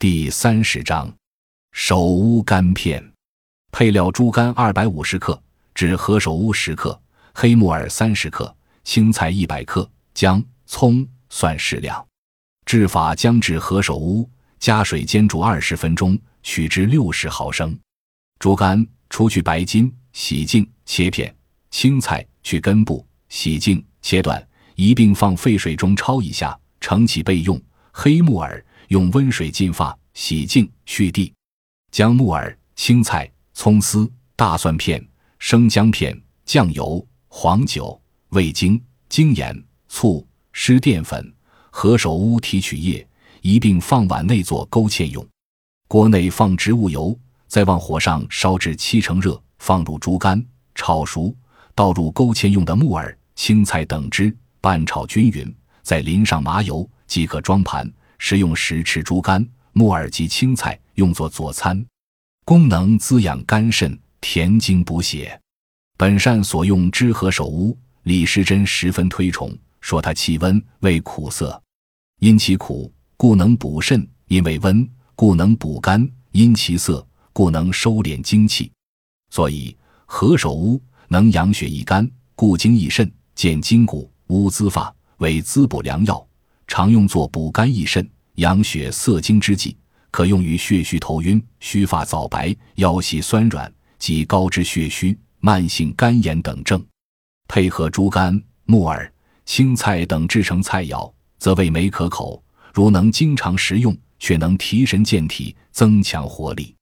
第三十章，首乌干片。配料：猪肝二百五十克，至何首乌十克，黑木耳三十克，青菜一百克，姜、葱、蒜适量。制法：将至何首乌，加水煎煮二十分钟，取汁六十毫升。猪肝除去白筋，洗净切片；青菜去根部，洗净切断，一并放沸水中焯一下，盛起备用。黑木耳。用温水浸发，洗净去蒂。将、木耳、青菜、葱丝、大蒜片、生姜片、酱油、黄酒、味精、精盐、醋、湿淀粉、何首乌提取液一并放碗内做勾芡用。锅内放植物油，再往火上烧至七成热，放入猪肝，炒熟，倒入勾芡用的木耳、青菜等汁，拌炒均匀，再淋上麻油，即可装盘。食用时吃猪肝、木耳及青菜，用作佐餐，功能滋养肝肾、填精补血。本善所用知何首乌，李时珍十分推崇，说它气温，味苦涩，因其苦，故能补肾；因为温，故能补肝；因其涩，故能收敛精气。所以何首乌能养血益肝、固精益肾、健筋骨、乌滋发，为滋补良药。常用作补肝益肾、养血涩精之剂，可用于血虚头晕、须发早白、腰膝酸软及高脂血虚、慢性肝炎等症。配合猪肝、木耳、青菜等制成菜肴，则味美可口。如能经常食用，却能提神健体、增强活力。